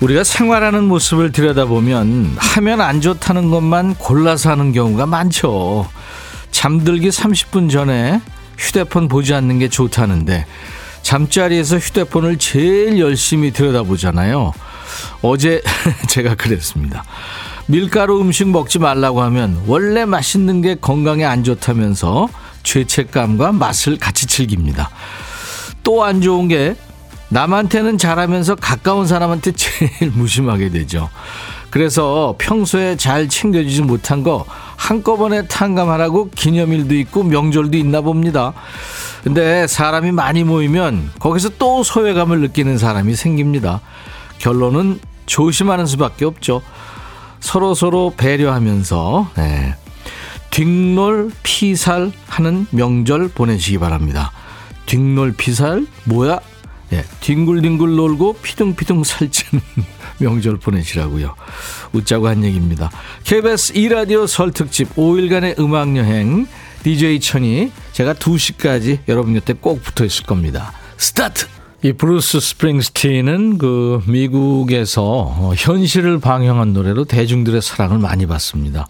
우리가 생활하는 모습을 들여다보면 하면 안 좋다는 것만 골라서 하는 경우가 많죠. 잠들기 30분 전에 휴대폰 보지 않는 게 좋다는데 잠자리에서 휴대폰을 제일 열심히 들여다보잖아요. 어제 제가 그랬습니다. 밀가루 음식 먹지 말라고 하면 원래 맛있는 게 건강에 안 좋다면서 죄책감과 맛을 같이 즐깁니다. 또 안 좋은 게 남한테는 잘하면서 가까운 사람한테 제일 무심하게 되죠. 그래서 평소에 잘 챙겨주지 못한 거 한꺼번에 탕감하라고 기념일도 있고 명절도 있나 봅니다. 근데 사람이 많이 모이면 거기서 또 소외감을 느끼는 사람이 생깁니다. 결론은 조심하는 수밖에 없죠. 서로 서로 배려하면서 네. 뒷놀 피살 하는 명절 보내시기 바랍니다. 뒷놀 피살 뭐야? 예, 뒹굴뒹굴 놀고 피둥피둥 살찌는 명절 보내시라고요. 웃자고 한 얘기입니다. KBS 2라디오 설 특집 5일간의 음악여행 DJ 천이 제가 2시까지 여러분 곁에 꼭 붙어 있을 겁니다. 스타트! 이 브루스 스프링스틴은 그 미국에서 어, 현실을 반영한 노래로 대중들의 사랑을 많이 받습니다.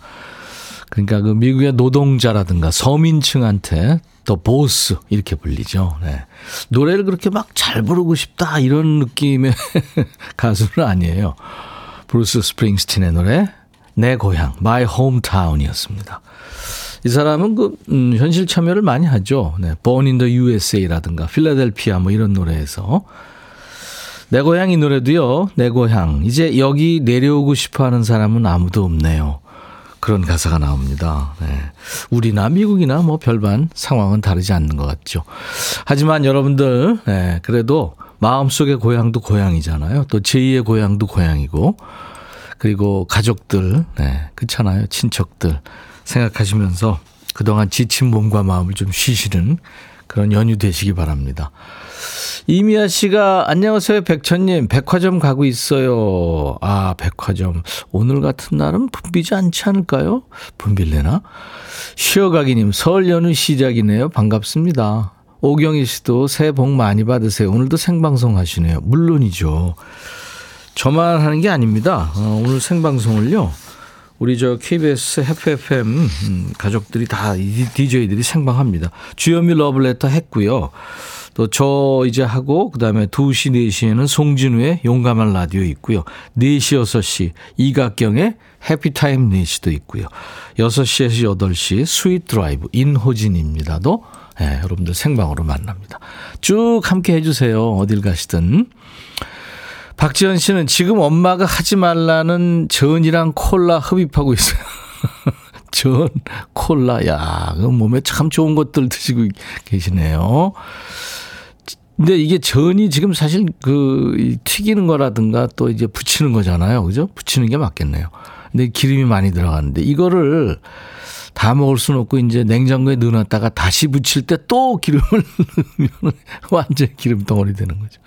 그러니까 그 미국의 노동자라든가 서민층한테 The Boss 이렇게 불리죠. 네. 노래를 그렇게 막 잘 부르고 싶다 이런 느낌의 가수는 아니에요. 브루스 스프링스틴의 노래 내 고향 My Hometown이었습니다. 이 사람은 그 음, 현실 참여를 많이 하죠. 네. Born in the USA라든가 필라델피아 뭐 이런 노래에서 내 고향 이 노래도요. 내 고향 이제 여기 내려오고 싶어하는 사람은 아무도 없네요. 그런 가사가 나옵니다. 네. 우리나 미국이나 뭐 별반 상황은 다르지 않는 것 같죠. 하지만 여러분들, 네, 그래도 마음속의 고향도 고향이잖아요. 또 제2의 고향도 고향이고, 그리고 가족들, 네, 그렇잖아요. 친척들 생각하시면서 그동안 지친 몸과 마음을 좀 쉬시는 그런 연휴 되시기 바랍니다. 이미아 씨가 안녕하세요 백천님 백화점 가고 있어요. 아 백화점 오늘 같은 날은 붐비지 않지 않을까요? 붐빌래나? 쉬어가기님 설 연휴 시작이네요. 반갑습니다. 오경희 씨도 새해 복 많이 받으세요. 오늘도 생방송 하시네요. 물론이죠. 저만 하는 게 아닙니다. 어, 오늘 생방송을요. 우리 저 KBS FFM 음, 가족들이 다 DJ들이 생방합니다. 주현미 러블레터 했고요. 또 저 이제 하고 그다음에 2시 4시에는 송진우의 용감한 라디오 있고요. 4시 6시 이각경의 해피타임 4시도 있고요. 6시에서 8시 스윗 드라이브 인호진입니다도 네, 여러분들 생방으로 만납니다. 쭉 함께 해주세요. 어딜 가시든. 박지현 씨는 지금 엄마가 하지 말라는 전이랑 콜라 흡입하고 있어요. 전, 콜라, 야, 그 몸에 참 좋은 것들 드시고 계시네요. 근데 이게 전이 지금 사실 그 튀기는 거라든가 또 이제 붙이는 거잖아요. 그죠? 붙이는 게 맞겠네요. 근데 기름이 많이 들어가는데 이거를 다 먹을 수는 없고 이제 냉장고에 넣어놨다가 다시 붙일 때또 기름을 넣으면 완전 기름 덩어리 되는 거죠.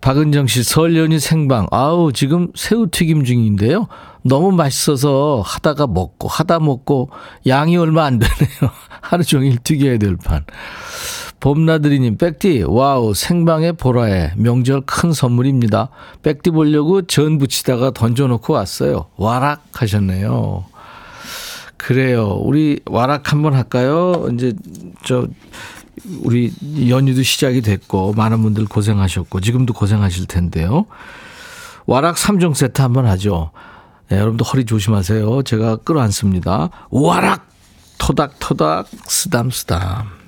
박은정 씨, 설 연휴 생방. 아우, 지금 새우 튀김 중인데요. 너무 맛있어서 하다가 먹고, 하다 먹고, 양이 얼마 안 되네요. 하루 종일 튀겨야 될 판. 봄나들이님, 백디, wow, 생방에 보라에 명절 큰 선물입니다. 백디 보려고 전 붙이다가 던져놓고 왔어요. 와락 하셨네요. 그래요. 우리 와락 한번 할까요? 이제, 저, 우리 연휴도 시작이 됐고, 많은 분들 고생하셨고, 지금도 고생하실 텐데요. 와락 3종 세트 한번 하죠. 네, 여러분도 허리 조심하세요. 제가 끌어안습니다. 와락! 토닥토닥, 쓰담쓰담.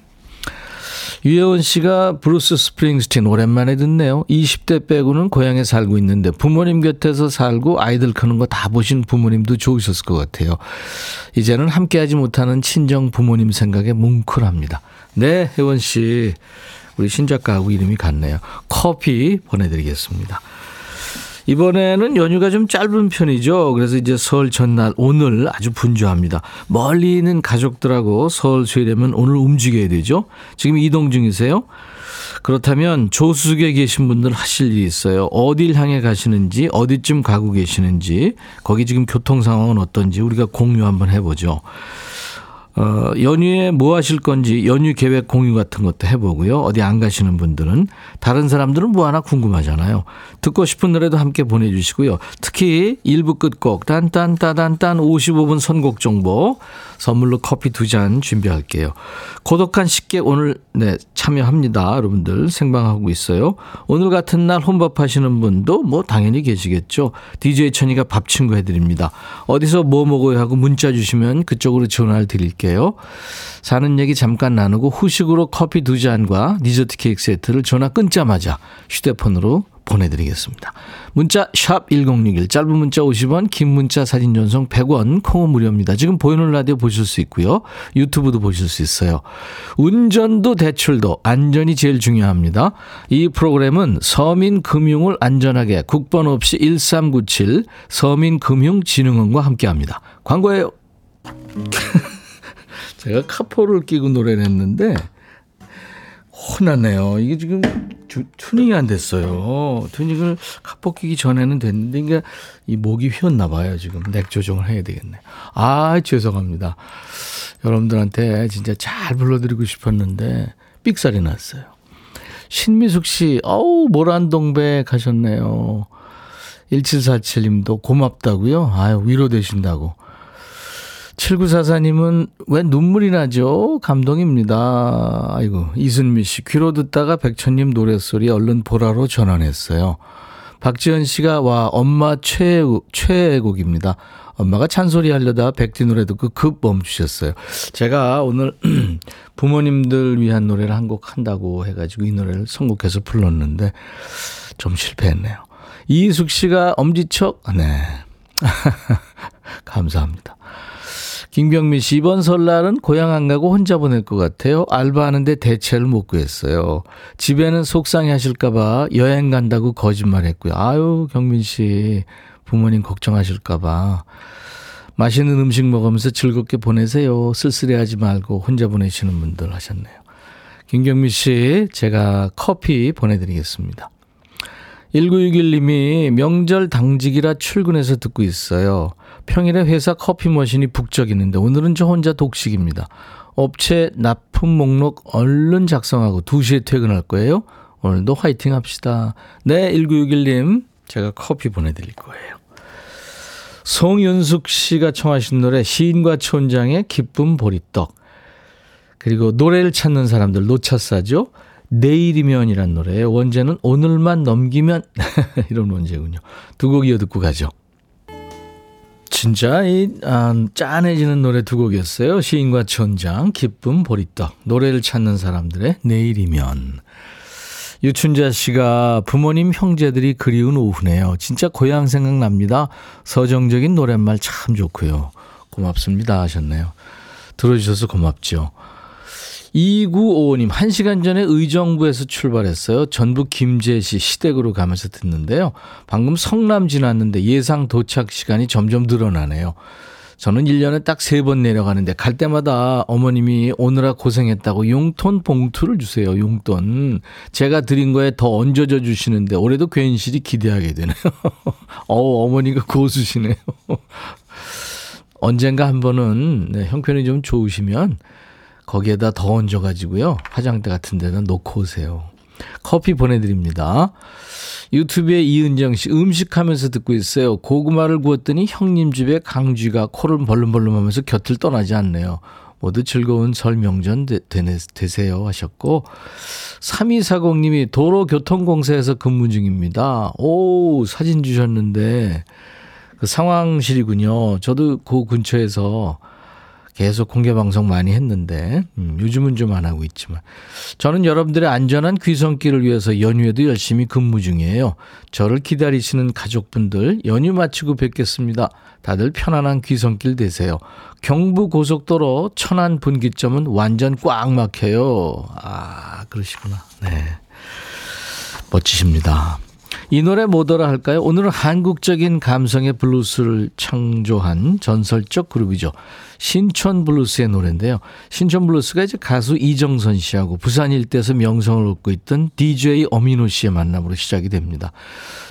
유혜원 씨가 브루스 스프링스틴 오랜만에 듣네요. 20대 빼고는 고향에 살고 있는데 부모님 곁에서 살고 아이들 크는 거 다 보신 부모님도 좋으셨을 것 같아요. 이제는 함께하지 못하는 친정 부모님 생각에 뭉클합니다. 네, 혜원 씨. 우리 신작가하고 이름이 같네요. 커피 보내드리겠습니다. 이번에는 연휴가 좀 짧은 편이죠. 그래서 이제 설 전날 오늘 아주 분주합니다. 멀리 있는 가족들하고 설 쉬려면 오늘 움직여야 되죠. 지금 이동 중이세요? 그렇다면 조수석에 계신 분들 하실 일이 있어요. 어딜 향해 가시는지, 어디쯤 가고 계시는지, 거기 지금 교통 상황은 어떤지 우리가 공유 한번 해보죠. 어, 연휴에 뭐 하실 건지 연휴 계획 공유 같은 것도 해보고요. 어디 안 가시는 분들은 다른 사람들은 뭐 하나 궁금하잖아요. 듣고 싶은 노래도 함께 보내주시고요. 특히 1부 끝곡 딴딴따단딴 55분 선곡 정보 선물로 커피 두 잔 준비할게요. 고독한 식객 오늘 네 참여합니다. 여러분들 생방하고 있어요. 오늘 같은 날 혼밥 하시는 분도 뭐 당연히 계시겠죠. DJ 천이가 밥 친구 해드립니다. 어디서 뭐 먹어야 하고 문자 주시면 그쪽으로 전화를 드릴게요. 사는 얘기 잠깐 나누고 후식으로 커피 두 잔과 디저트 케이크 세트를 전화 끊자마자 휴대폰으로 보내드리겠습니다. 문자 1061, 짧은 문자 50원, 긴 문자 사진 전송 100원, 콩은 무료입니다. 지금 보이는 라디오 보실 수 있고요. 유튜브도 보실 수 있어요. 운전도 대출도 안전이 제일 중요합니다. 이 프로그램은 서민금융을 안전하게 국번 없이 1397 서민금융진흥원과 함께합니다. 광고예요. 제가 카포를 끼고 노래를 했는데 혼났네요. 이게 지금 주, 튜닝이 안 됐어요. 튜닝을 카포 끼기 전에는 됐는데 이게 이 목이 휘었나 봐요. 지금 넥 조정을 해야 되겠네. 아 죄송합니다. 여러분들한테 진짜 잘 불러드리고 싶었는데 삑살이 났어요. 신미숙 씨, 어우 모란동백 가셨네요. 1747님도 고맙다고요. 아유 위로되신다고. 7944님은 왜 눈물이 나죠? 감동입니다. 아이고, 이순미 씨. 귀로 듣다가 백천님 노랫소리 얼른 보라로 전환했어요. 박지현 씨가 와, 엄마 최애곡, 최애곡입니다. 엄마가 찬소리 하려다 백디 노래 듣고 급 멈추셨어요. 제가 오늘 부모님들 위한 노래를 한 곡 한다고 해가지고 이 노래를 선곡해서 불렀는데 좀 실패했네요. 이숙 씨가 엄지척? 네. 감사합니다. 김경민 씨, 이번 설날은 고향 안 가고 혼자 보낼 것 같아요. 알바하는데 대체를 못 구했어요. 집에는 속상해 하실까봐 여행 간다고 거짓말 했고요. 아유, 경민 씨, 부모님 걱정하실까봐. 맛있는 음식 먹으면서 즐겁게 보내세요. 쓸쓸해 하지 말고 혼자 보내시는 분들 하셨네요. 김경민 씨, 제가 커피 보내드리겠습니다. 1961님이 명절 당직이라 출근해서 듣고 있어요. 평일에 회사 커피 머신이 북적이는데 오늘은 저 혼자 독식입니다. 업체 납품 목록 얼른 작성하고 2시에 퇴근할 거예요. 오늘도 화이팅 합시다. 네, 1961님. 제가 커피 보내드릴 거예요. 송윤숙 씨가 청하신 노래 시인과 촌장의 기쁨 보리떡. 그리고 노래를 찾는 사람들 놓쳤사죠. 내일이면이란 노래예요. 원제는 오늘만 넘기면 이런 원제군요. 두 곡 이어 듣고 가죠. 진짜 이 아, 짠해지는 노래 두 곡이었어요. 시인과 천장, 기쁨, 보리떡. 노래를 찾는 사람들의 내일이면. 유춘자 씨가 부모님 형제들이 그리운 오후네요. 진짜 고향 생각납니다. 서정적인 노랫말 참 좋고요. 고맙습니다 하셨네요. 들어주셔서 고맙죠. 2955님, 1시간 전에 의정부에서 출발했어요. 전북 김제시 시댁으로 가면서 듣는데요. 방금 성남 지났는데 예상 도착 시간이 점점 늘어나네요. 저는 1년에 딱세번 내려가는데 갈 때마다 어머님이 오느라 고생했다고 용돈 봉투를 주세요. 용돈. 제가 드린 거에 더 얹어져 주시는데 올해도 괜시리 기대하게 되네요. 어 어머니가 고수시네요. 언젠가 한 번은 네, 형편이 좀 좋으시면 거기에다 더 얹어가지고요. 화장대 같은 데는 놓고 오세요. 커피 보내드립니다. 유튜브에 이은정 씨 음식 하면서 듣고 있어요. 고구마를 구웠더니 형님 집에 강쥐가 코를 벌름벌름 하면서 곁을 떠나지 않네요. 모두 즐거운 설 명전 되, 되세요 하셨고 3240님이 도로교통공사에서 근무 중입니다. 오 사진 주셨는데 그 상황실이군요. 저도 그 근처에서 계속 공개 방송 많이 했는데 음, 요즘은 좀 안 하고 있지만 저는 여러분들의 안전한 귀성길을 위해서 연휴에도 열심히 근무 중이에요. 저를 기다리시는 가족분들 연휴 마치고 뵙겠습니다. 다들 편안한 귀성길 되세요. 경부 고속도로 천안 분기점은 완전 꽉 막혀요. 아 그러시구나. 네 멋지십니다. 이 노래 뭐더라 할까요? 오늘은 한국적인 감성의 블루스를 창조한 전설적 그룹이죠. 신촌 블루스의 노래인데요. 신촌 블루스가 이제 가수 이정선 씨하고 부산 일대에서 명성을 얻고 있던 DJ 엄인호 씨의 만남으로 시작이 됩니다.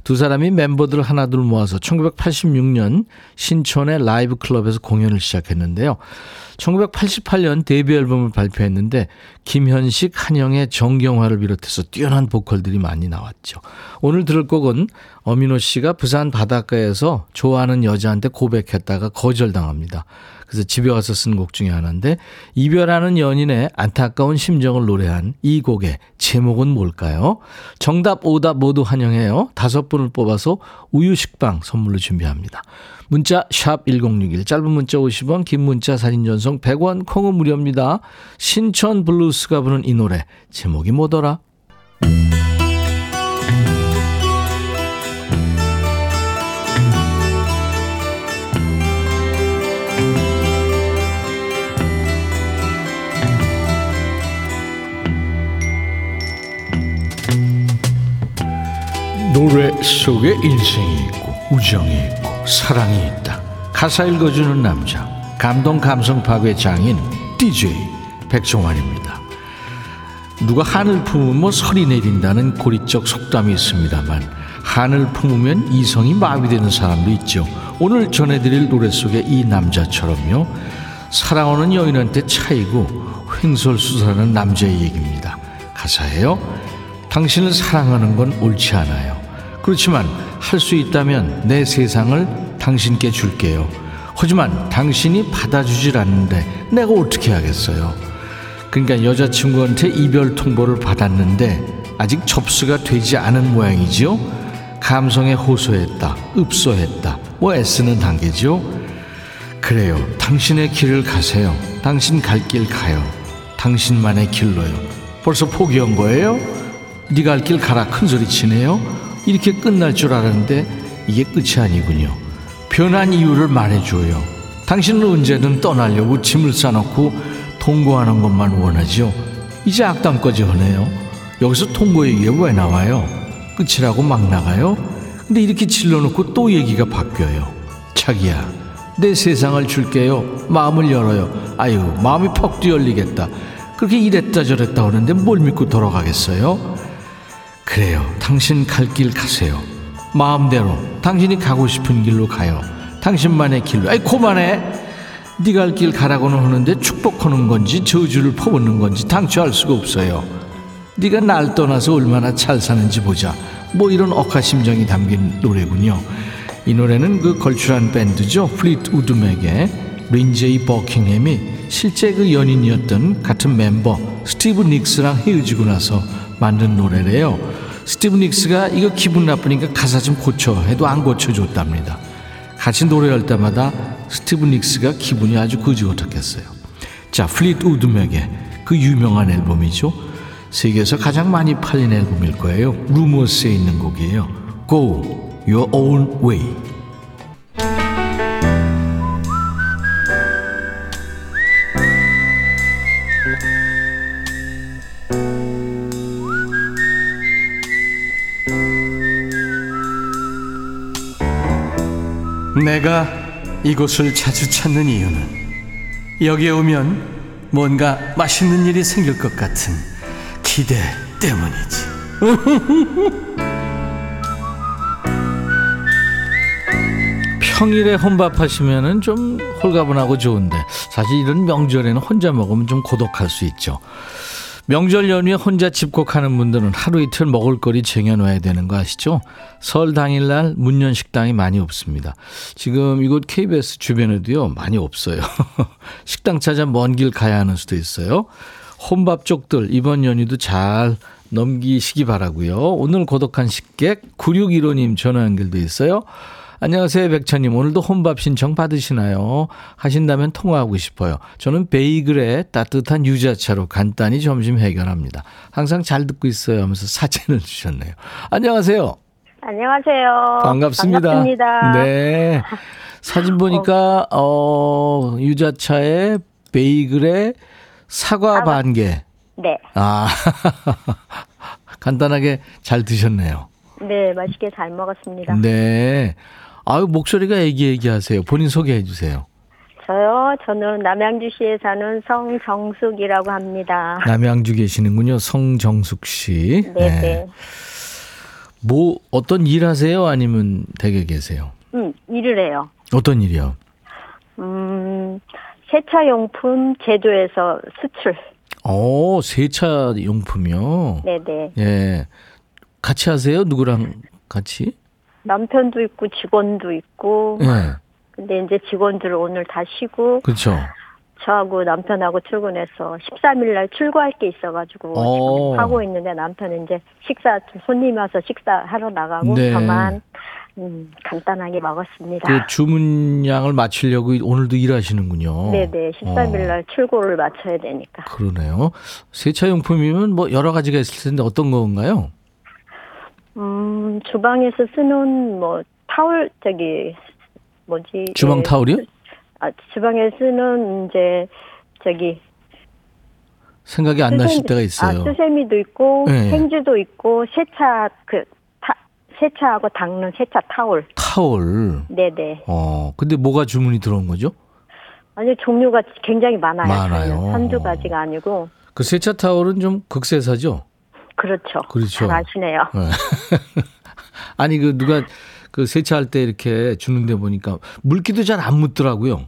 두 사람이 멤버들을 하나둘 모아서 1986년 신촌의 라이브 클럽에서 공연을 시작했는데요. 1988년 데뷔 앨범을 발표했는데 김현식, 한영애 정경화를 비롯해서 뛰어난 보컬들이 많이 나왔죠. 오늘 들을 곡은 엄인호 씨가 부산 바닷가에서 좋아하는 여자한테 고백했다가 거절당합니다. 그래서 집에 와서 쓴 곡 중에 하나인데 이별하는 연인의 안타까운 심정을 노래한 이 곡의 제목은 뭘까요? 정답, 오답 모두 환영해요. 다섯 분을 뽑아서 우유 식빵 선물로 준비합니다. 문자 1061, 짧은 문자 50원, 긴 문자 사진 전송 100원, 콩은 무료입니다. 신촌 블루스가 부른 이 노래 제목이 뭐더라? 노래 속에 인생이 있고 우정이 있고 사랑이 있다. 가사 읽어주는 남자 감동 감성 파괴 장인 DJ 백종환입니다. 누가 하늘 품으면 뭐 설이 내린다는 고리적 속담이 있습니다만 하늘 품으면 이성이 마비되는 사람도 있죠. 오늘 전해드릴 노래 속에 이 남자처럼요. 사랑하는 여인한테 차이고 횡설수설하는 남자의 얘기입니다. 가사예요. 당신을 사랑하는 건 옳지 않아요. 그렇지만 할 수 있다면 내 세상을 당신께 줄게요. 하지만 당신이 받아주질 않는데 내가 어떻게 하겠어요? 그러니까 여자친구한테 이별 통보를 받았는데 아직 접수가 되지 않은 모양이지요? 감성에 호소했다, 읍소했다, 뭐 애쓰는 단계지요? 그래요. 당신의 길을 가세요. 당신 갈 길 가요. 당신만의 길로요. 벌써 포기한 거예요? 네가 갈길 가라 큰 소리 치네요. 이렇게 끝날 줄 알았는데 이게 끝이 아니군요. 변한 이유를 말해줘요. 당신은 언제든 떠나려고 짐을 싸놓고 통고하는 것만 원하죠. 이제 악담까지 하네요. 여기서 통고 얘기가 왜 나와요? 끝이라고 막 나가요? 근데 이렇게 질러놓고 또 얘기가 바뀌어요. 자기야, 내 세상을 줄게요. 마음을 열어요. 아유, 마음이 퍽 뛰어리겠다. 그렇게 이랬다 저랬다 하는데 뭘 믿고 돌아가겠어요? 그래요. 당신 갈 길 가세요. 마음대로 당신이 가고 싶은 길로 가요. 당신만의 길로. 아이 그만해. 네가 갈길 가라고는 하는데 축복하는 건지 저주를 퍼붓는 건지 당초 알 수가 없어요. 네가 날 떠나서 얼마나 잘 사는지 보자. 뭐 이런 억하심정이 담긴 노래군요. 이 노래는 그 걸출한 밴드죠. Fleetwood Mac의 린제이 버킹햄이 실제 그 연인이었던 같은 멤버 스티브 닉스랑 헤어지고 나서 만든 노래래요. 스티브 닉스가 이거 기분 나쁘니까 가사 좀 고쳐줘 해도 안 고쳐줬답니다. 같이 노래할 때마다 스티브 닉스가 기분이 아주 거지 같았겠어요. 자, Fleetwood Mac의 그 유명한 앨범이죠. 세계에서 가장 많이 팔린 앨범일 거예요. 루머스에 있는 곡이에요. Go Your Own Way. 내가 이곳을 자주 찾는 이유는 여기에 오면 뭔가 맛있는 일이 생길 것 같은 기대 때문이지. 평일에 혼밥 하시면은 좀 홀가분하고 좋은데 사실 이런 명절에는 혼자 먹으면 좀 고독할 수 있죠. 명절 연휴에 혼자 집콕하는 분들은 하루 이틀 먹을거리 쟁여놔야 되는 거 아시죠? 설 당일날 문연 식당이 많이 없습니다. 지금 이곳 KBS 주변에도요 많이 없어요. 식당 찾아 먼 길 가야 하는 수도 있어요. 혼밥 쪽들 이번 연휴도 잘 넘기시기 바라고요. 오늘 고독한 식객 9615님 전화 연결돼 있어요. 안녕하세요, 백천님. 오늘도 혼밥 신청 받으시나요? 하신다면 통화하고 싶어요. 저는 베이글에 따뜻한 유자차로 간단히 점심 해결합니다. 항상 잘 듣고 있어요 하면서 사진을 주셨네요. 안녕하세요. 안녕하세요. 반갑습니다. 반갑습니다. 네. 사진 보니까, 어, 유자차에 베이글에 사과 사과. 반 개. 네. 아, 간단하게 잘 드셨네요. 네, 맛있게 잘 먹었습니다. 네. 아유, 목소리가 애기애기하세요. 본인 소개해 주세요. 저요, 저는 남양주시에 사는 성정숙이라고 합니다. 남양주 계시는군요. 성정숙 씨. 네, 네. 뭐 어떤 일 하세요? 아니면 댁에 계세요? 음, 일을 해요. 어떤 일이요? 음, 세차용품 제조에서 수출. 어, 세차 용품이요. 네, 네. 예. 같이 하세요? 누구랑 같이? 남편도 있고 직원도 있고. 예. 근데 이제 직원들 오늘 다 쉬고 그렇죠. 저하고 남편하고 출근해서 13일 날 출고할 게 있어가지고 어. 지금 하고 있는데 남편은 이제 식사 손님 와서 식사하러 나가고 네. 저만 음, 간단하게 먹었습니다. 그 주문량을 맞추려고 오늘도 일하시는군요. 네네 13일 어, 날 출고를 마쳐야 되니까. 그러네요. 세차 용품이면 뭐 여러 가지가 있을 텐데 어떤 건가요? 음 주방에서 쓰는 뭐 타올 저기 뭐지? 주방 예, 타올이요? 아 주방에 쓰는 이제 저기 생각이 안 나실 수세미- 때가 있어요. 아, 수세미도 있고 네. 행주도 있고 세차 그 타, 세차하고 닦는 세차 타올. 타올. 네네. 어, 근데 뭐가 주문이 들어온 거죠? 아니 종류가 굉장히 많아요. 많아요. 한두 가지가 아니고 그 세차 타올은 좀 극세사죠? 그렇죠. 그렇죠. 잘 아시네요. 네. 아니 그 누가 그 세차할 때 이렇게 주는데 보니까 물기도 잘 안 묻더라고요.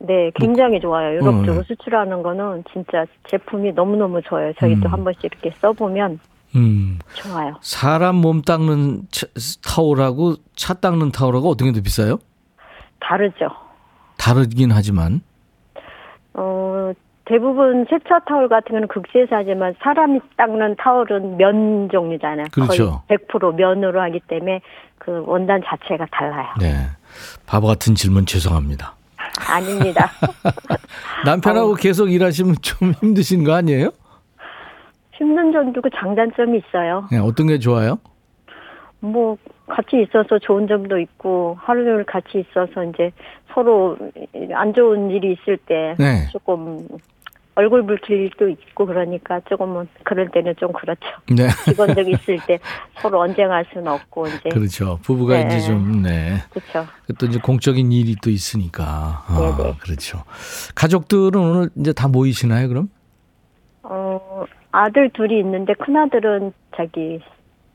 네, 굉장히 좋아요. 유럽 어, 쪽으로 네. 수출하는 거는 진짜 제품이 너무너무 좋아요. 저희도 음. 한 번씩 이렇게 써보면 음. 좋아요. 사람 몸 닦는 차- 타올하고 차 닦는 타올하고 어떤 게 더 비싸요? 다르죠. 다르긴 하지만 어, 대부분 세차 타올 같은 거는 극세사지만 사람이 닦는 타올은 면 종류잖아요. 그렇죠. 거의 100% 면으로 하기 때문에 그 원단 자체가 달라요. 네. 바보 같은 질문 죄송합니다. 아닙니다. 남편하고 계속 일하시면 좀 힘드신 거 아니에요? 힘든 점도 그 장단점이 있어요. 네, 어떤 게 좋아요? 뭐 같이 있어서 좋은 점도 있고 하루 종일 같이 있어서 이제 서로 안 좋은 일이 있을 때 네. 조금 얼굴 붉힐 일도 있고 그러니까 조금은 그럴 때는 좀 그렇죠. 네. 직원들 있을 때 서로 언쟁할 수는 없고 이제 그렇죠. 부부가 네. 이제 좀 네. 그렇죠. 또 이제 공적인 일이 또 있으니까. 아, 네네. 그렇죠. 가족들은 오늘 이제 다 모이시나요, 그럼? 어 아들 둘이 있는데 큰 아들은 자기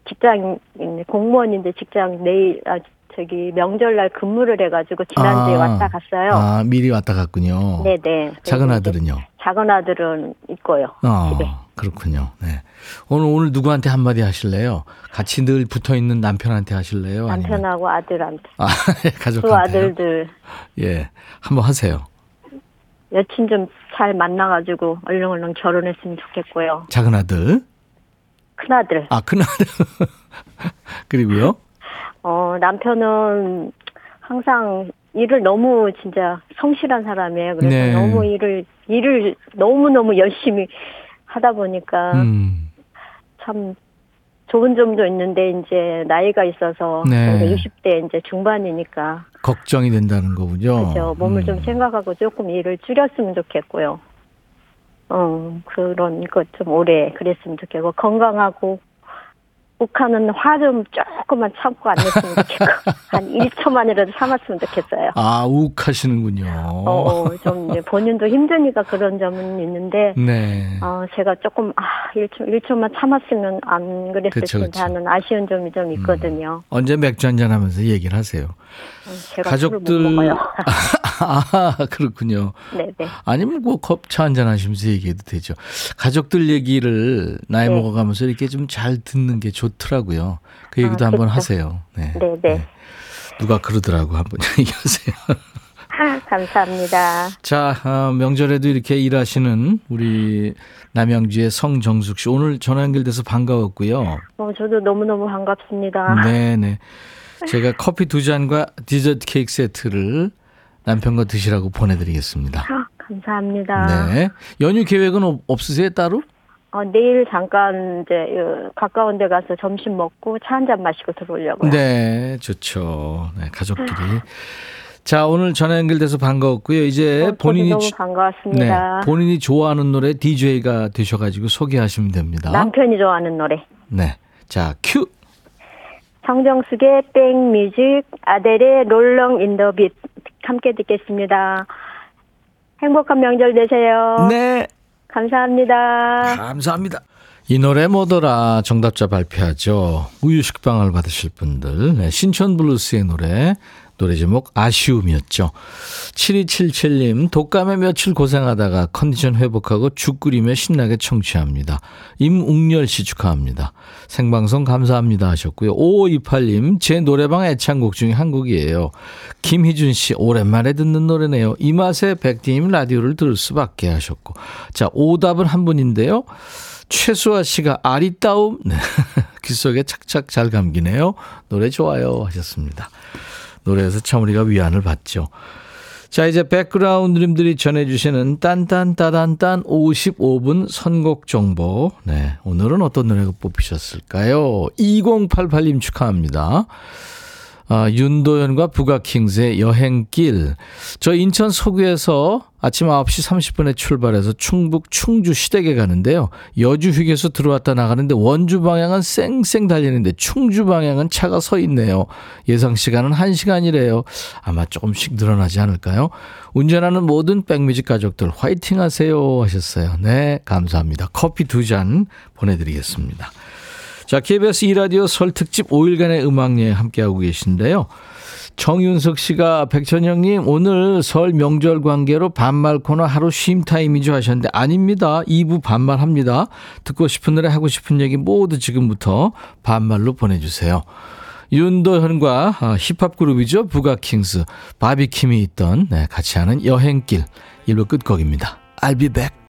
직장 공무원인데 직장 내일 아 저기 명절날 근무를 해가지고 지난주에 아. 왔다 갔어요. 아, 미리 왔다 갔군요. 네네. 작은 그리고 이제 아들은요? 작은 아들은 있고요. 어, 집에. 그렇군요. 네. 오늘 오늘 누구한테 한마디 하실래요? 같이 늘 붙어 있는 남편한테 하실래요? 아니면 남편하고 아들한테 아, 가족한테. 두 아들들 예. 한번 하세요. 여친 좀 잘 만나가지고 얼른 얼른 결혼했으면 좋겠고요. 작은 아들. 큰 아들 아, 큰 아들. 그리고요. 어 남편은 항상 일을 너무 진짜 성실한 사람이에요. 그래서 네. 너무 일을 일을 너무 너무 열심히 하다 보니까 음. 참 좋은 점도 있는데 이제 나이가 있어서 네. 60대 이제 중반이니까 걱정이 된다는 거군요. 그죠. 몸을 음. 좀 생각하고 조금 일을 줄였으면 좋겠고요. 어, 그런 것 좀 오래 그랬으면 좋겠고, 건강하고, 욱하는 화좀 조금만 참고 안 냈으면 좋겠고, 한 1초만이라도 참았으면 좋겠어요. 아, 욱하시는군요. 어, 좀 이제 본인도 힘드니까 그런 점은 있는데, 네. 어, 제가 조금, 아, 1초, 1초만 참았으면 안 그랬을 그쵸, 텐데. 하는 아쉬운 점이 좀 있거든요. 언제 맥주 한잔 하면서 얘기를 하세요. 어, 제가 가족들. 아, 그렇군요. 네네. 아니면 뭐 컵차 한잔 하시면서 얘기해도 되죠. 가족들 얘기를 나이 네. 먹어가면서 이렇게 좀 잘 듣는 게 좋더라고요. 그 얘기도 아, 한번. 하세요. 네. 네네. 누가 그러더라고 한번 얘기하세요. 아, 감사합니다. 자, 어, 명절에도 이렇게 일하시는 우리 남양주의 성정숙 씨 오늘 전화 연결돼서 반가웠고요. 어, 저도 너무너무 반갑습니다. 네, 네. 제가 커피 두 잔과 디저트 케이크 세트를 남편과 드시라고 보내드리겠습니다. 아, 감사합니다. 네. 연휴 계획은 없- 없으세요 따로? 어, 내일 잠깐 이제 어, 가까운 데 가서 점심 먹고 차 한 잔 마시고 들어오려고요. 네, 좋죠. 네, 가족끼리. 자, 오늘 전화 연결돼서 반가웠고요. 이제 어, 본인이 너무 주- 네, 반가웠습니다. 본인이 좋아하는 노래 DJ가 되셔 가지고 소개하시면 됩니다. 남편이 좋아하는 노래. 네, 자 큐. 정정숙의 백뮤직, 아델의 Rolling in the Deep 함께 듣겠습니다. 행복한 명절 되세요. 네. 감사합니다. 감사합니다. 이 노래 뭐더라 정답자 발표하죠. 우유 식빵을 받으실 분들. 네, 신촌 블루스의 노래. 노래 제목 아쉬움이었죠. 7277님 독감에 며칠 고생하다가 컨디션 회복하고 죽 끓이며 신나게 청취합니다. 임웅열 씨 축하합니다. 생방송 감사합니다 하셨고요. 5528님 제 노래방 애창곡 중에 한 곡이에요. 김희준 씨 오랜만에 듣는 노래네요. 이 맛에 백디님 라디오를 들을 수밖에 하셨고 자 오답은 한 분인데요. 최수아 씨가 아리따움 네. 귀 속에 착착 잘 감기네요. 노래 좋아요 하셨습니다. 노래에서 참 우리가 위안을 받죠. 자, 이제 백그라운드님들이 전해주시는 딴딴따단딴 55분 선곡 정보. 네. 오늘은 어떤 노래가 뽑히셨을까요? 2088님 축하합니다. 아, 윤도현과 부가킹스의 여행길. 저 인천 소구에서 아침 9시 30분에 출발해서 충북 충주 시댁에 가는데요. 여주 휴게소 들어왔다 나가는데 원주 방향은 쌩쌩 달리는데 충주 방향은 차가 서 있네요. 예상 시간은 1시간이래요. 아마 조금씩 늘어나지 않을까요? 운전하는 모든 백뮤직 가족들 화이팅 하세요 하셨어요. 네, 감사합니다. 커피 두 잔 보내드리겠습니다. 자, KBS 2라디오 설 특집 5일간의 음악여행 함께하고 계신데요. 정윤석 씨가 백천영님 오늘 설 명절 관계로 반말 코너 하루 쉼 타임이죠 하셨는데 아닙니다. 2부 반말합니다. 듣고 싶은 노래 하고 싶은 얘기 모두 지금부터 반말로 보내주세요. 윤도현과 아, 힙합 그룹이죠. 부가킹스 바비킴이 있던 네, 같이 하는 여행길 1부 끝곡입니다. I'll be back.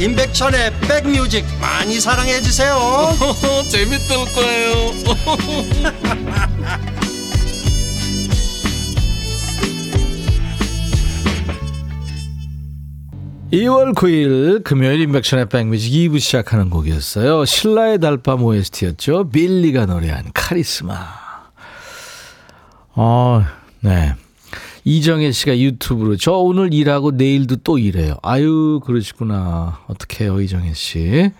임백천의 백뮤직 많이 사랑해 주세요 재밌을 거예요 2월 9일 금요일 인백션의 백뮤직 2부 시작하는 곡이었어요. 신라의 달밤 OST였죠. 빌리가 노래한 카리스마. 어, 네. 이정혜 씨가 유튜브로 저 오늘 일하고 내일도 또 일해요. 아유, 그러시구나. 어떡해요, 이정혜 씨.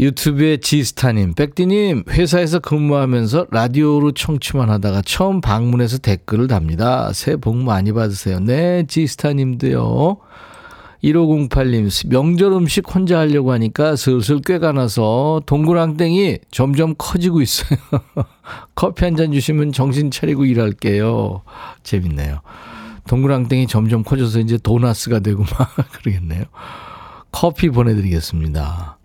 유튜브에 지스타님, 백디님, 회사에서 근무하면서 라디오로 청취만 하다가 처음 방문해서 댓글을 답니다. 새해 복 많이 받으세요. 네, 지스타님도요. 1508님, 명절 음식 혼자 하려고 하니까 슬슬 꾀가 나서 동그랑땡이 점점 커지고 있어요. 커피 한 잔 주시면 정신 차리고 일할게요. 재밌네요. 동그랑땡이 점점 커져서 이제 도나스가 되고 막 그러겠네요. 커피 보내드리겠습니다.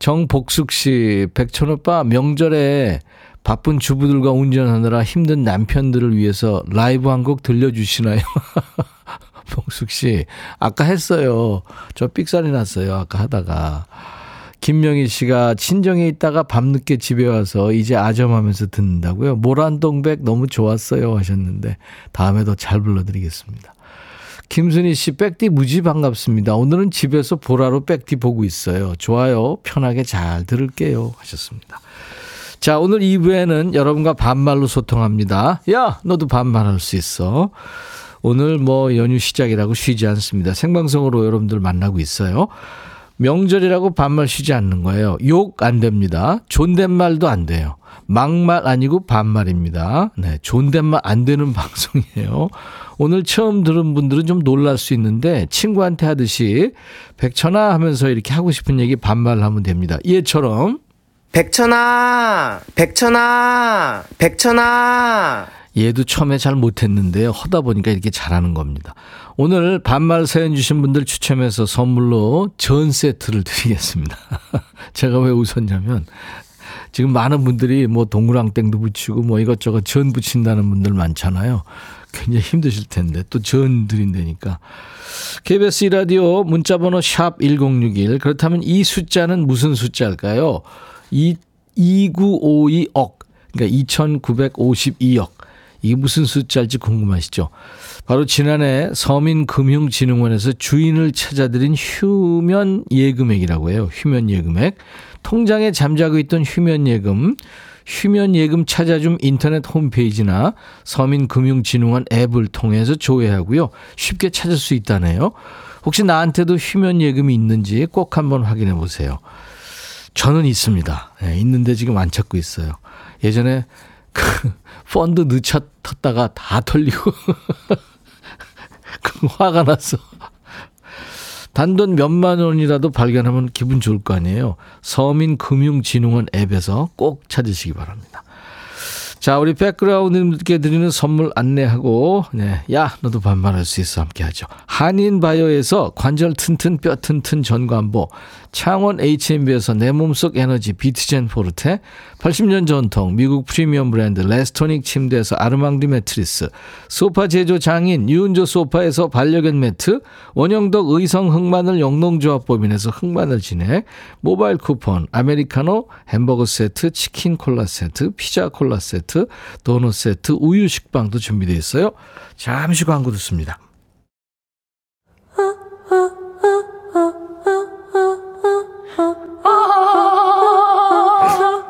정복숙 씨, 백천 오빠 명절에 바쁜 주부들과 운전하느라 힘든 남편들을 위해서 라이브 한 곡 들려주시나요? 복숙 씨, 아까 했어요. 저 삑살이 났어요. 아까 하다가. 김명희 씨가 친정에 있다가 밤늦게 집에 와서 이제 아점하면서 듣는다고요. 모란동백 너무 좋았어요 하셨는데 다음에 더잘 불러드리겠습니다. 김순희 씨, 백디 무지 반갑습니다. 오늘은 집에서 보라로 백디 보고 있어요. 좋아요. 편하게 잘 들을게요. 하셨습니다. 자, 오늘 2부에는 여러분과 반말로 소통합니다. 야, 너도 반말할 수 있어. 오늘 뭐 연휴 시작이라고 쉬지 않습니다. 생방송으로 여러분들 만나고 있어요. 명절이라고 반말 쉬지 않는 거예요. 욕 안 됩니다. 존댓말도 안 돼요. 막말 아니고 반말입니다. 네, 존댓말 안 되는 방송이에요. 오늘 처음 들은 분들은 좀 놀랄 수 있는데 친구한테 하듯이 백천아 하면서 이렇게 하고 싶은 얘기 반말하면 됩니다. 얘처럼 백천아, 백천아, 백천아. 얘도 처음에 잘 못했는데요. 하다 보니까 이렇게 잘하는 겁니다. 오늘 반말 사연 주신 분들 추첨해서 선물로 전 세트를 드리겠습니다. 제가 왜 웃었냐면 지금 많은 분들이 뭐 동그랑땡도 붙이고 뭐 이것저것 전 붙인다는 분들 많잖아요. 굉장히 힘드실 텐데 또 전 드린다니까. KBS 라디오 문자번호 샵 1061 그렇다면 이 숫자는 무슨 숫자일까요? 이 2952억. 그러니까 2952억. 이게 무슨 숫자일지 궁금하시죠? 바로 지난해 서민금융진흥원에서 주인을 찾아들인 휴면 예금액이라고 해요. 휴면 예금액. 통장에 잠자고 있던 휴면 예금, 휴면 예금 찾아줌 인터넷 홈페이지나 서민금융진흥원 앱을 통해서 조회하고요. 쉽게 찾을 수 있다네요. 혹시 나한테도 휴면 예금이 있는지 꼭 한번 확인해 보세요. 저는 있습니다. 네, 있는데 지금 안 찾고 있어요. 예전에 그 펀드 늦춰 텄다가 다 털리고 그 화가 났어. 단돈 몇만 원이라도 발견하면 기분 좋을 거 아니에요. 서민금융진흥원 앱에서 꼭 찾으시기 바랍니다. 자, 우리 백그라운드님들께 드리는 선물 안내하고, 네, 야, 너도 반말할 수 있어. 함께 하죠. 한인바이오에서 관절 튼튼 뼈 튼튼 전관보, 창원 H&B에서 내 몸속 에너지 비트젠 포르테, 80년 전통 미국 프리미엄 브랜드 레스토닉 침대에서 아르망디 매트리스, 소파 제조 장인 유운조 소파에서 반려견 매트, 원형덕 의성 흑마늘 영농조합 법인에서 흑마늘 진액, 모바일 쿠폰, 아메리카노, 햄버거 세트, 치킨 콜라 세트, 피자 콜라 세트, 도넛 세트, 우유 식빵도 준비되어 있어요. 잠시 광고 듣습니다.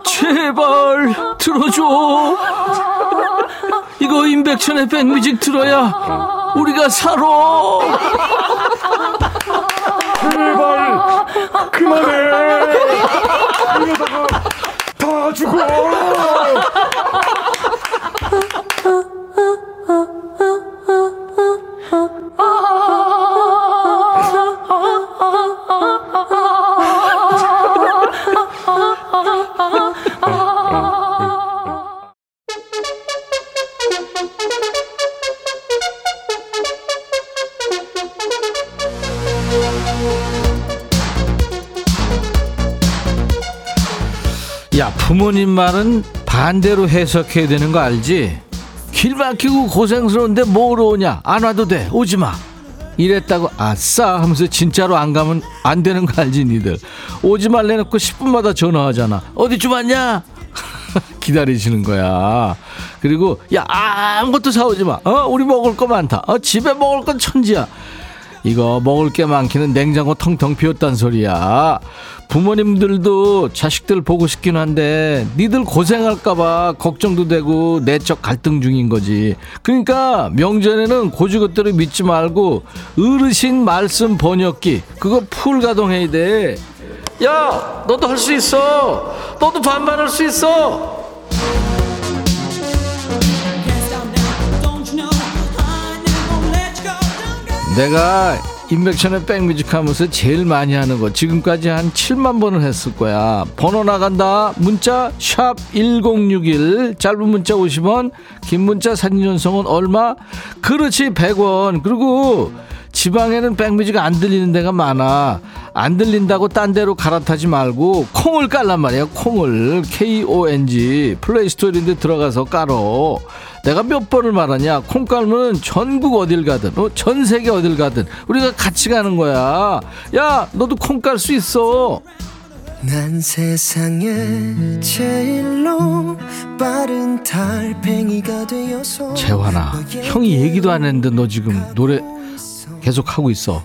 제발 들어줘. 이거 임백천의 백뮤직 들어야 우리가 살아. 제발 그만해 이러다가 다 죽어 야 부모님 말은 반대로 해석해야 되는 거 알지? 길 막히고 고생스러운데 뭐로 오냐? 안 와도 돼. 오지마. 이랬다고 아싸 하면서 진짜로 안 가면 안 되는 거 알지 니들? 오지 말래 놓고 10분마다 전화하잖아. 어디 좀 왔냐? 기다리시는 거야. 그리고 야 아무것도 사오지 마. 어? 우리 먹을 거 많다. 어? 집에 먹을 건 천지야 이거 먹을 게 많기는 냉장고 텅텅 비웠단 소리야. 부모님들도 자식들 보고 싶긴 한데 니들 고생할까봐 걱정도 되고 내적 갈등 중인 거지. 그러니까 명절에는 고지것대로 믿지 말고 어르신 말씀 번역기 그거 풀 가동해야 돼. 야 너도 할 수 있어. 너도 반말할 수 있어. 내가 인백션의 백뮤직 하면서 제일 많이 하는 거 지금까지 한 7만 번을 했을 거야. 번호 나간다. 문자 샵 1061 짧은 문자 50원 긴 문자 사진 전송은 얼마? 그렇지 100원. 그리고 지방에는 백뮤직 안 들리는 데가 많아. 안 들린다고 딴 데로 갈아타지 말고 콩을 깔란 말이야 콩을. K-O-N-G 플레이스토어인데 들어가서 깔어. 내가 몇 번을 말하냐? 콩 깔면 전국 어딜 가든 어, 전 세계 어딜 가든 우리가 같이 가는 거야. 야 너도 콩 깔 수 있어. 난 세상에 제일로 빠른 달팽이가 되어서 재환아 형이 얘기도 안 했는데 너 지금 노래 계속 하고 있어.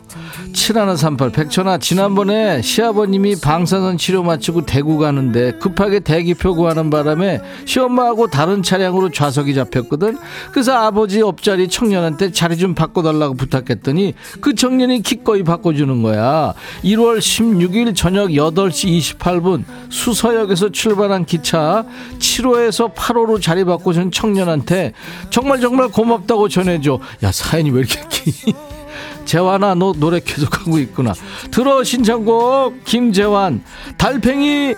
7138 백천아 지난번에 시아버님이 방사선 치료 마치고 대구 가는데 급하게 대기표 구하는 바람에 시엄마하고 다른 차량으로 좌석이 잡혔거든. 그래서 아버지 옆자리 청년한테 자리 좀 바꿔달라고 부탁했더니 그 청년이 기꺼이 바꿔주는 거야. 1월 16일 저녁 8시 28분 수서역에서 출발한 기차 7호에서 8호로 자리 바꿔준 청년한테 정말 정말 고맙다고 전해줘. 야 사연이 왜 이렇게 기 재환아 너 노래 계속하고 있구나. 들어 신청곡. 김재환 달팽이.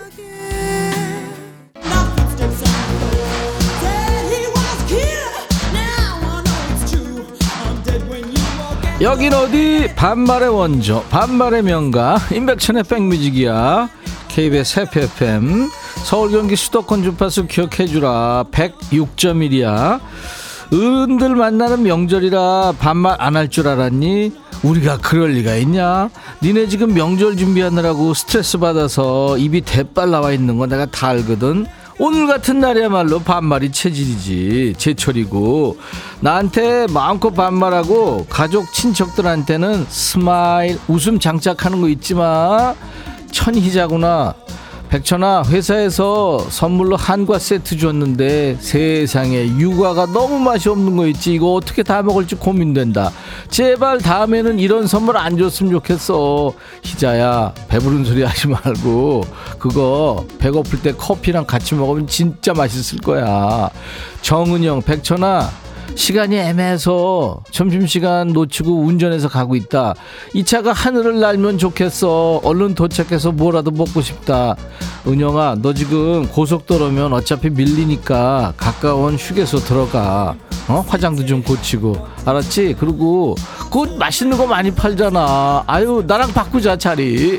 여긴 어디? 반말의 원조 반말의 명가. 임백천의 백뮤직이야. KBS 해피 FM 서울 경기 수도권 주파수 기억해주라. 106.1이야 어른들 만나는 명절이라 반말 안 할 줄 알았니? 우리가 그럴 리가 있냐? 니네 지금 명절 준비하느라고 스트레스 받아서 입이 대빨 나와 있는 거 내가 다 알거든. 오늘 같은 날이야말로 반말이 체질이지 제철이고 나한테 마음껏 반말하고 가족 친척들한테는 smile 웃음 장착하는 거 잊지 마 천희자구나 백천아 회사에서 선물로 한과 세트 줬는데 세상에 유과가 너무 맛이 없는 거 있지. 이거 어떻게 다 먹을지 고민된다. 제발 다음에는 이런 선물 안 줬으면 좋겠어. 희자야 배부른 소리 하지 말고 그거 배고플 때 커피랑 같이 먹으면 진짜 맛있을 거야. 정은영 백천아 시간이 애매해서 점심시간 놓치고 운전해서 가고 있다. 이 차가 하늘을 날면 좋겠어. 얼른 도착해서 뭐라도 먹고 싶다. 은영아, 너 지금 고속도로면 어차피 밀리니까 가까운 휴게소 들어가. 어? 화장도 좀 고치고. 알았지? 그리고 곧 맛있는 거 많이 팔잖아. 아유, 나랑 바꾸자, 자리.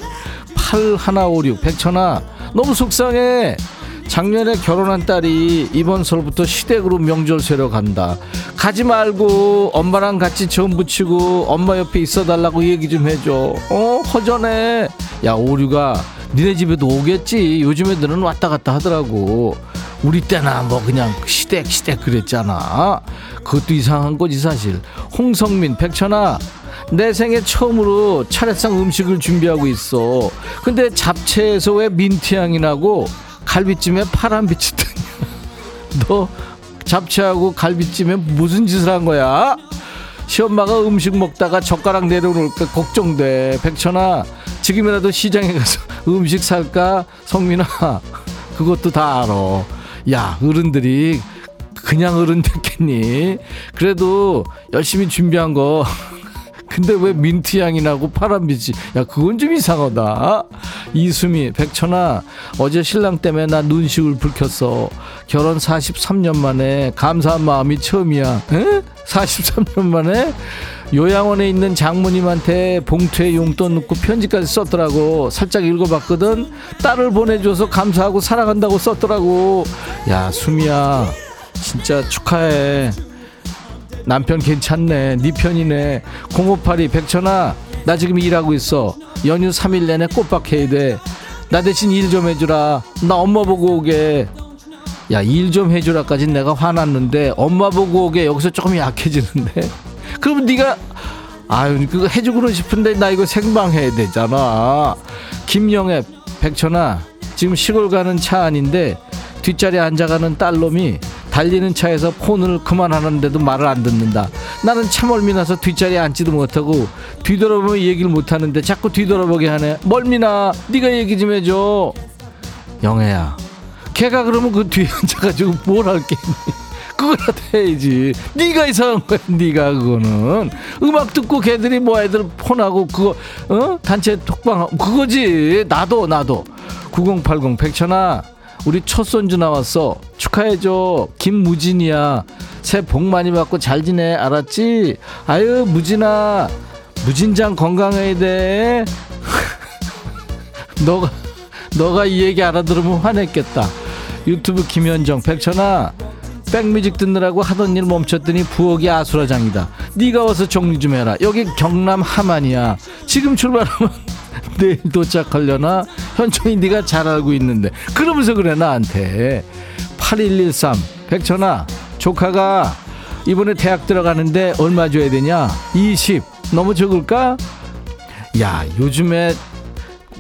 8156, 백천아. 너무 속상해. 작년에 결혼한 딸이 이번 설부터 시댁으로 명절 세러 간다. 가지 말고 엄마랑 같이 전 붙이고 엄마 옆에 있어 달라고 얘기 좀 해줘. 어 허전해. 야 오류가 니네 집에도 오겠지. 요즘 애들은 왔다 갔다 하더라고. 우리 때나 뭐 그냥 시댁 시댁 그랬잖아. 그것도 이상한 거지 사실. 홍성민 백천아. 내 생애 처음으로 차례상 음식을 준비하고 있어. 근데 잡채에서 왜 민트향이 나고 갈비찜에 파란빛이 뜨냐? 너 잡채하고 갈비찜에 무슨 짓을 한 거야? 시엄마가 음식 먹다가 젓가락 내려놓을까 걱정돼. 백천아, 지금이라도 시장에 가서 음식 살까? 성민아, 그것도 다 알아. 야, 어른들이 그냥 어른 됐겠니? 그래도 열심히 준비한 거 근데 왜 민트 향이 나고 파란빛이 야 그건 좀 이상하다. 이수미 백천아 어제 신랑 때문에 나 눈시울 불켰어. 결혼 43년 만에 감사한 마음이 처음이야. 에? 43년 만에? 요양원에 있는 장모님한테 봉투에 용돈 넣고 편지까지 썼더라고. 살짝 읽어봤거든. 딸을 보내줘서 감사하고 사랑한다고 썼더라고. 야 수미야. 진짜 축하해 남편 괜찮네 네 편이네. 0582 백천아 나 지금 일하고 있어. 연휴 3일 내내 꼬박해야 돼나 대신 일 좀 해주라. 나 엄마 보고 오게. 야 일 좀 해주라까지 내가 화났는데 엄마 보고 오게 여기서 조금 약해지는데. 그럼 네가 아유 그거 해주고는 싶은데 나 이거 생방해야 되잖아. 김영애 백천아 지금 시골 가는 차 안인데 뒷자리에 앉아가는 딸놈이 달리는 차에서 폰을 그만하는데도 말을 안 듣는다. 나는 차 멀미 나서 뒷자리에 앉지도 못하고 뒤돌아보면 얘기를 못하는데 자꾸 뒤돌아보게 하네. 멀미나 네가 얘기 좀 해줘. 영애야. 걔가 그러면 그 뒤에 앉아가지고 뭘 할겠니? 그거라도 해야지. 네가 이상한 거야. 네가 그거는 음악 듣고 걔들이 뭐 애들 폰하고 그거 어 단체 톡방 그거지. 나도 나도 9080 백천아 우리 첫 손주 나왔어. 축하해줘. 김무진이야. 새해 복 많이 받고 잘 지내. 알았지? 아유, 무진아. 무진장 건강해야 돼. 너가, 너가 이 얘기 알아들으면 화냈겠다. 유튜브 김현정, 백천아. 백뮤직 듣느라고 하던 일 멈췄더니 부엌이 아수라장이다. 네가 와서 정리 좀 해라. 여기 경남 함안이야. 지금 출발하면 내일 도착하려나? 현청이 네가 잘 알고 있는데. 그러면서 그래 나한테. 8113 백천아 조카가 이번에 대학 들어가는데 얼마 줘야 되냐? 20 너무 적을까? 야 요즘에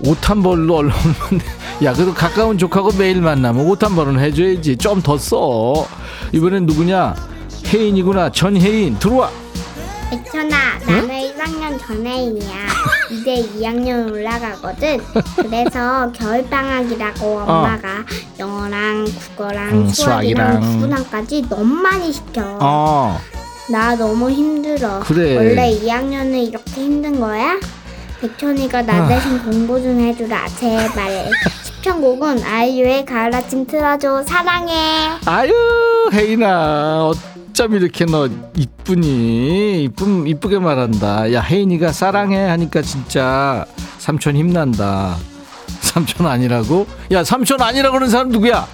옷 한 벌로 얼마인데. 야 그래도 가까운 조카고 매일 만나면 옷 한 벌은 해줘야지. 좀 더 써. 이번엔 누구냐? 혜인이구나. 전혜인 들어와. 백천아, 나는 1학년 전혜인이야. 이제 2학년 올라가거든. 그래서 겨울방학이라고 엄마가 영어랑 국어랑 음, 수학이랑 수학이랑. 구분함까지 너무 많이 시켜. 어 나 너무 힘들어. 그래. 원래 2학년은 이렇게 힘든 거야? 백천이가 나 아. 대신 공부 좀 해주라. 제발. 시청곡은 아이유의 가을 아침 틀어줘. 사랑해. 아유 혜인아 어 쩜 이렇게 너 이쁘니? 이쁨 이쁘게 말한다. 야 혜인이가 사랑해 하니까 진짜 삼촌 힘난다. 삼촌 아니라고? 야 삼촌 아니라고 그러는 사람 누구야?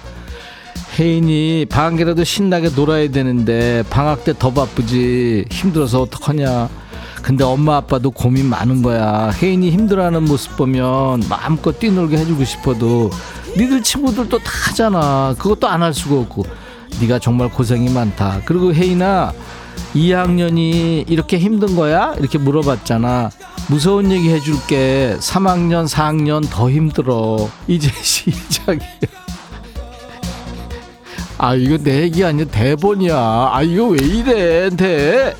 혜인이 방학이라도 신나게 놀아야 되는데 방학 때 더 바쁘지. 힘들어서 어떡하냐? 근데 엄마 아빠도 고민 많은 거야. 혜인이 힘들어하는 모습 보면 마음껏 뛰놀게 해주고 싶어도 니들 친구들도 다 하잖아. 그것도 안 할 수가 없고. 네가 정말 고생이 많다. 그리고 혜인아 2학년이 이렇게 힘든 거야? 이렇게 물어봤잖아. 무서운 얘기 해줄게. 3학년, 4학년 더 힘들어. 이제 시작이야. 아 이거 내 얘기 아니야 대본이야 아 이거 왜 이래 대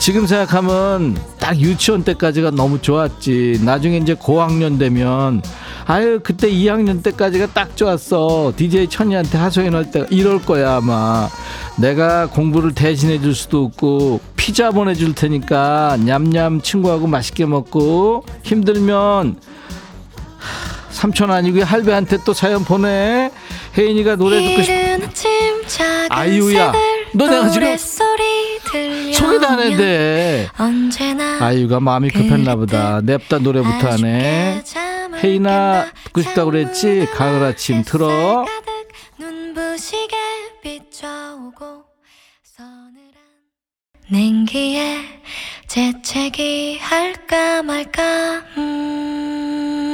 지금 생각하면 딱 유치원 때까지가 너무 좋았지 나중에 이제 고학년 되면 아유 그때 2학년 때까지가 딱 좋았어. DJ 천이한테 하소연할 때 이럴 거야 아마. 내가 공부를 대신해 줄 수도 없고 피자 보내줄 테니까 냠냠 친구하고 맛있게 먹고 힘들면 삼촌 아니고 할배한테 또 사연 보내. 혜인이가 노래 듣고 싶어 아이유야 너 내가 지금 소개도 안 했는데. 아이유가 마음이 급했나 보다. 냅다 노래부터 하네 혜인아 듣고 싶다고 그랬지? 가을 아침 틀어. 냉기에 재채기 할까 말까. 음.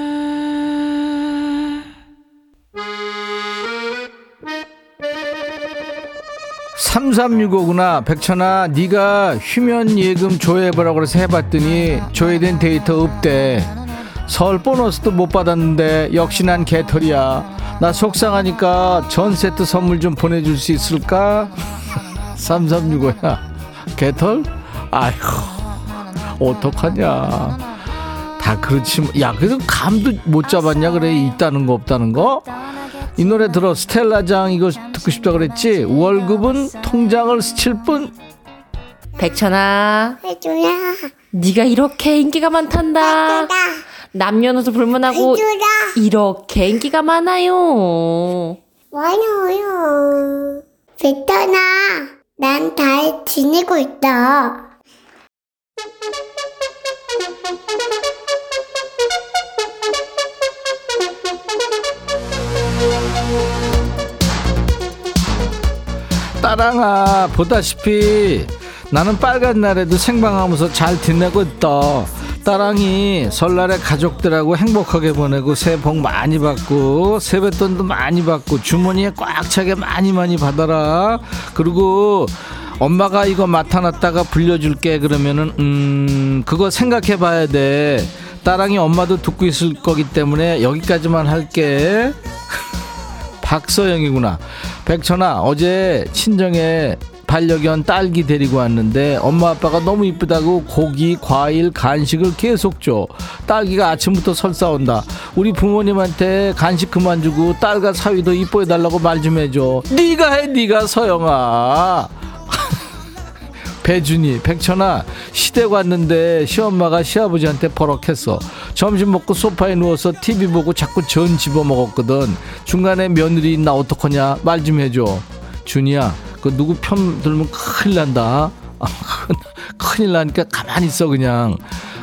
3365구나. 백천아 네가 휴면 예금 조회해보라고 그래서 해봤더니 조회된 데이터 없대. 설 보너스도 못 받았는데 역시 난 개털이야. 나 속상하니까 전 세트 선물 좀 보내줄 수 있을까? 3365야. 개털? 아이고 어떡하냐 다 그렇지 뭐. 야 그래도 감도 못 잡았냐 그래 있다는 거 없다는 거? 이 노래 들어 스텔라장 이거 듣고 싶다 그랬지 월급은 통장을 스칠 뿐 백천아 해줘라. 네가 이렇게 인기가 많단다 남녀노소 불문하고 해줘라. 이렇게 인기가 많아요 많아요. 베터나, 난잘 지내고 있다. 따랑아 보다시피 나는 빨간 날에도 생방하면서 잘 지내고 있다. 따랑이 설날에 가족들하고 행복하게 보내고 새해 복 많이 받고 세뱃돈도 많이 받고 주머니에 꽉 차게 많이 많이 받아라. 그리고 엄마가 이거 맡아놨다가 불려줄게 그러면은 음 그거 생각해 봐야 돼. 따랑이 엄마도 듣고 있을 거기 때문에 여기까지만 할게 박서영이구나. 백천아 어제 친정에 반려견 딸기 데리고 왔는데 엄마 아빠가 너무 이쁘다고 고기, 과일, 간식을 계속 줘. 딸기가 아침부터 설사온다. 우리 부모님한테 간식 그만 주고 딸과 사위도 이뻐해 달라고 말 좀 해줘. 네가 해, 네가 서영아. 배준이 백천아 시댁 왔는데 시엄마가 시아버지한테 버럭했어. 점심 먹고 소파에 누워서 TV 보고 자꾸 전 집어 먹었거든. 중간에 며느리 있나 어떡하냐 말 좀 해줘. 준이야 그 누구 편 들면 큰일 난다. 아, 큰일 나니까 가만히 있어 그냥.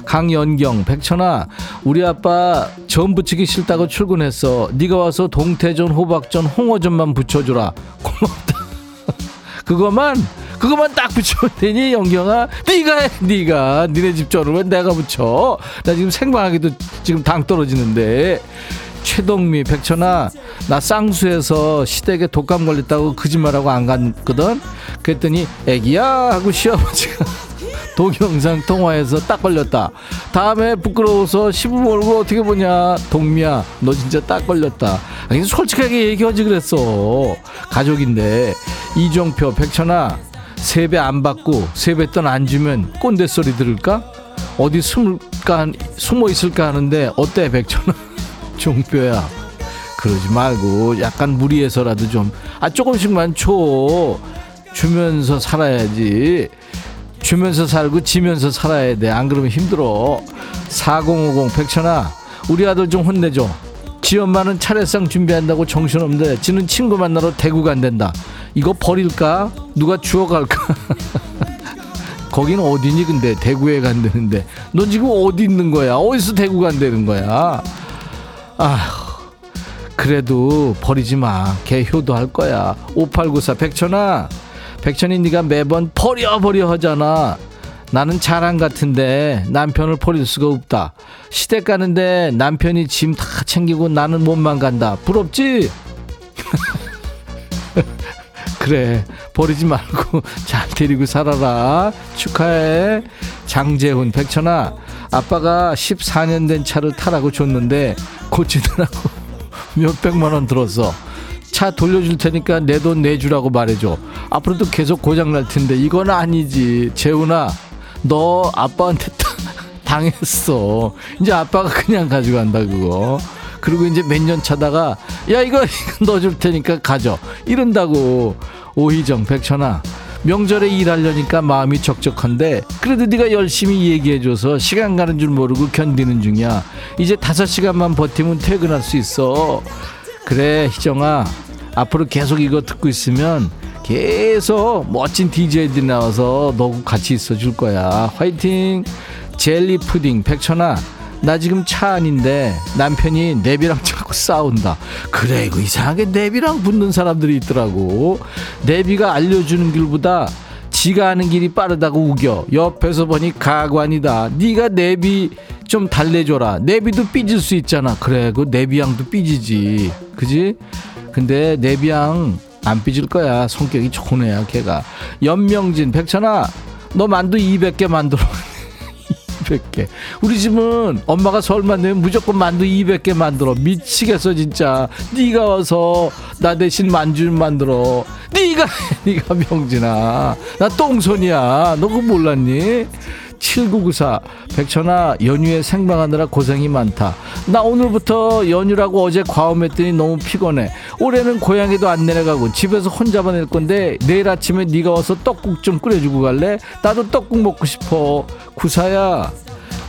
강연경 백천아 우리 아빠 전 부치기 싫다고 출근했어. 네가 와서 동태전 호박전 홍어전만 부쳐주라. 고맙다. 그거만 그거만 딱 붙이면 되니 영경아 네가 해 네가. 니네 집 전을 왜 내가 붙여. 나 지금 생방하기도 지금 당 떨어지는데. 최동미 백천아 나 쌍수에서 시댁에 독감 걸렸다고 거짓말하고 안 갔거든? 그랬더니 애기야 하고 시아버지가 동영상 통화해서 딱 걸렸다. 다음에 부끄러워서 시부 얼굴 어떻게 보냐. 동미야 너 진짜 딱 걸렸다. 솔직하게 얘기하지 그랬어. 가족인데. 이종표 백천아 세배 안 받고 세뱃돈 안 주면 꼰대 소리 들을까? 어디 숨을까 숨어 있을까 하는데 어때 백천아? 종표야. 그러지 말고 약간 무리해서라도 좀. 아 조금씩만 줘. 주면서 살아야지. 주면서 살고 지면서 살아야 돼. 안 그러면 힘들어. 4050 백천아 우리 아들 좀 혼내줘. 지 엄마는 차례상 준비한다고 정신없는데 지는 친구 만나러 대구 간댄다 이거 버릴까? 누가 주워갈까? 거기는 어디니 근데? 대구에 간다는데. 너 지금 어디 있는 거야? 어디서 대구 간다는 거야? 아휴 그래도 버리지 마 걔 효도할 거야. 5894 백천아 백천이 네가 매번 버려 버려 하잖아. 나는 자랑 같은데 남편을 버릴 수가 없다. 시댁 가는데 남편이 짐 다 챙기고 나는 몸만 간다. 부럽지? 그래 버리지 말고 잘 데리고 살아라. 축하해. 장재훈 백천아 아빠가 14년 된 차를 타라고 줬는데 고치느라고 몇백만 원 들었어. 차 돌려줄 테니까 내 돈 내주라고 말해줘. 앞으로도 계속 고장날 텐데 이건 아니지. 재훈아 너 아빠한테 다- 당했어. 이제 아빠가 그냥 가져간다 그거 그리고 이제 몇 년 차다가 야 이거, 넣어줄 테니까 가져. 이런다고. 오희정 백천아 명절에 일하려니까 마음이 적적한데 그래도 네가 열심히 얘기해줘서 시간 가는 줄 모르고 견디는 중이야. 이제 다섯 시간만 버티면 퇴근할 수 있어. 그래 희정아. 앞으로 계속 이거 듣고 있으면 계속 멋진 DJ들이 나와서 너 같이 있어 줄 거야. 화이팅! 젤리 푸딩 백천아 나 지금 차 안인데 남편이 내비랑 자꾸 싸운다. 그래 이거 이상하게 내비랑 붙는 사람들이 있더라고. 내비가 알려주는 길보다 지가 아는 길이 빠르다고 우겨. 옆에서 보니 가관이다. 네가 내비 좀 달래줘라. 내비도 삐질 수 있잖아. 그래 그 내비양도 삐지지. 그지? 근데 내비양 안 삐질 거야. 성격이 좋은 애야 걔가. 연명진 백천아 너 만두 200개 만들어 200개. 우리 집은 엄마가 설만 내면 무조건 만두 200개 만들어. 미치겠어 진짜. 네가 와서 나 대신 만주 좀 만들어. 네가 네가 명진아. 나 똥손이야. 너 그거 몰랐니? 7994 백천아 연휴에 생방하느라 고생이 많다. 나 오늘부터 연휴라고 어제 과음했더니 너무 피곤해. 올해는 고향에도 안 내려가고 집에서 혼자 보낼 건데 내일 아침에 네가 와서 떡국 좀 끓여주고 갈래? 나도 떡국 먹고 싶어. 구사야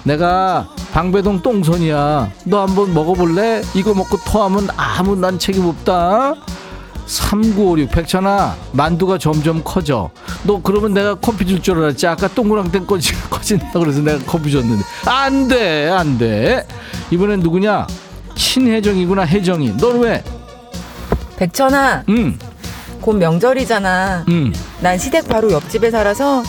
내가 방배동 똥손이야. 너 한번 먹어볼래? 이거 먹고 토하면 아무 난 책임 없다 3956 백천아 만두가 점점 커져 너 그러면 내가 커피 줄 줄 알았지 아까 동그랑땡 꺼지 커진다 그래서 내가 커피 줬는데 안돼 안돼 이번엔 누구냐 신혜정이구나 혜정이 너는 왜? 백천아, 응, 곧 명절이잖아. 응. 난 시댁 바로 옆집에 살아서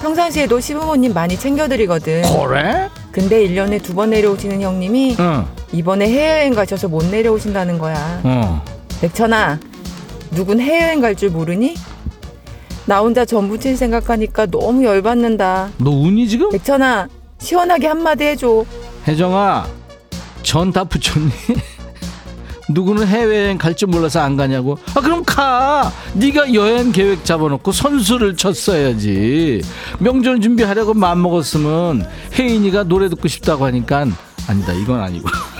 평상시에도 시부모님 많이 챙겨드리거든. 그래? 근데 1년에 두 번 내려오시는 형님이 응, 이번에 해외여행 가셔서 못 내려오신다는 거야. 어. 백천아, 누군 해외여행 갈 줄 모르니? 나 혼자 전 부친 생각하니까 너무 열받는다. 너 운이 지금? 백천아, 시원하게 한마디 해줘. 혜정아 전 다 붙였니? 누구는 해외여행 갈 줄 몰라서 안 가냐고 아 그럼 가 네가 여행 계획 잡아놓고 선수를 쳤어야지 명절 준비하려고 마음 먹었으면 혜인이가 노래 듣고 싶다고 하니까 아니다 이건 아니고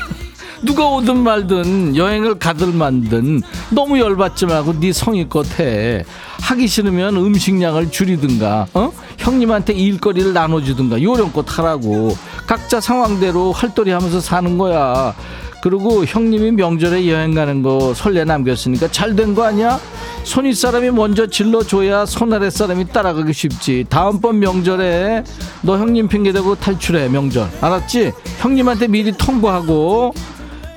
누가 오든 말든 여행을 가든 만든 너무 열받지 말고 네 성의껏 해 하기 싫으면 음식량을 줄이든가 어 형님한테 일거리를 나눠주든가 요령껏 하라고 각자 상황대로 활동이 하면서 사는 거야 그리고 형님이 명절에 여행 가는 거 설레 남겼으니까 잘 된 거 아니야? 손윗 사람이 먼저 질러줘야 손아래 사람이 따라가기 쉽지. 다음번 명절에 너 형님 핑계대고 탈출해 명절. 알았지? 형님한테 미리 통보하고.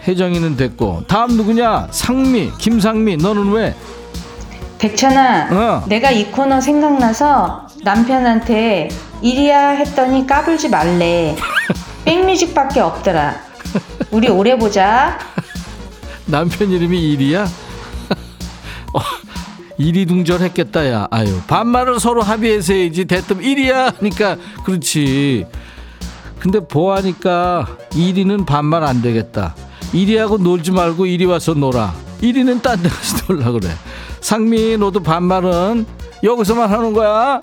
혜정이는 됐고 다음 누구냐? 상미, 김상미. 너는 왜? 백천아, 어. 내가 이 코너 생각나서 남편한테 일이야 했더니 까불지 말래. 백뮤직밖에 없더라. 우리 오래 보자. 남편 이름이 일이야? 어, 이리둥절 했겠다 야 아유 반말을 서로 합의해서 해야지 대뜸 일이야 하니까 그렇지 근데 보아니까 이리는 반말 안 되겠다 이리하고 놀지 말고 이리 와서 놀아 이리는 딴 데 가서 놀라 그래 상미 너도 반말은 여기서만 하는 거야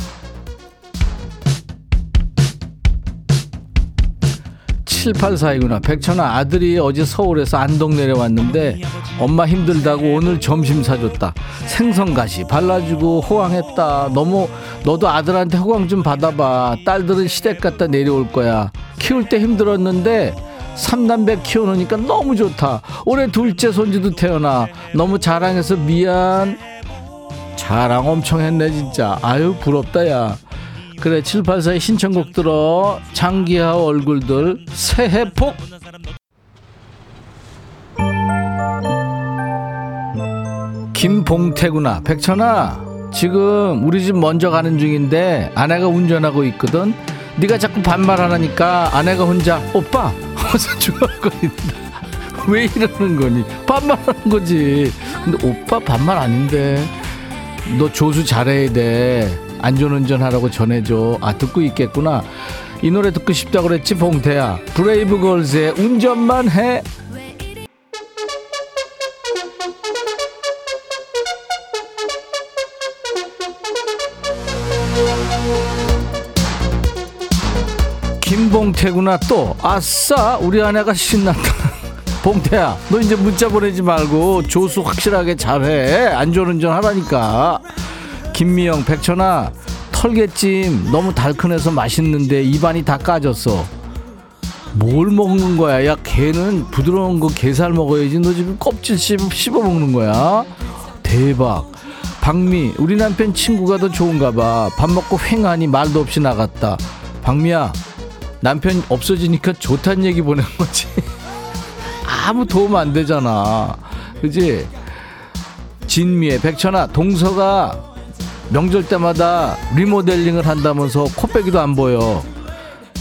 7842구나. 백천아, 아들이 어제 서울에서 안동 내려왔는데 엄마 힘들다고 오늘 점심 사줬다. 생선가시 발라주고 호황했다. 너무, 너도 아들한테 호강 좀 받아봐. 딸들은 시댁 갔다 내려올 거야. 키울 때 힘들었는데 삼남배 키워놓으니까 너무 좋다. 올해 둘째 손주도 태어나. 너무 자랑해서 미안. 자랑 엄청 했네, 진짜. 아유, 부럽다, 야. 그래 784의 신청곡 들어 장기하 얼굴들 새해 복 김봉태구나 백천아 지금 우리 집 먼저 가는 중인데 아내가 운전하고 있거든 네가 자꾸 반말하니까 아내가 혼자 오빠 어서 중얼거린다. 왜 이러는 거니? 반말하는 거지. 근데 오빠 반말 아닌데. 너 조수 잘해야 돼. 안전운전 하라고 전해줘. 아 듣고 있겠구나. 이 노래 듣고 싶다 그랬지 봉태야? 브레이브걸스의 운전만 해 봉태구나 또. 아싸 우리 아내가 신난다. 봉태야 너 이제 문자 보내지 말고 조수 확실하게 잘해. 안전운전 하라니까. 김미영 백천아 털개찜 너무 달큰해서 맛있는데 입안이 다 까졌어. 뭘 먹는 거야? 야 개는 부드러운 거 게살 먹어야지 너 지금 껍질 씹어 먹는 거야. 대박. 박미 우리 남편 친구가 더 좋은가 봐밥 먹고 횡하니 말도 없이 나갔다. 박미야 남편 없어지니까 좋단 얘기 보낸 거지 아무 도움 안 되잖아 그지 진미의 백천아 동서가 명절 때마다 리모델링을 한다면서 코빼기도 안 보여.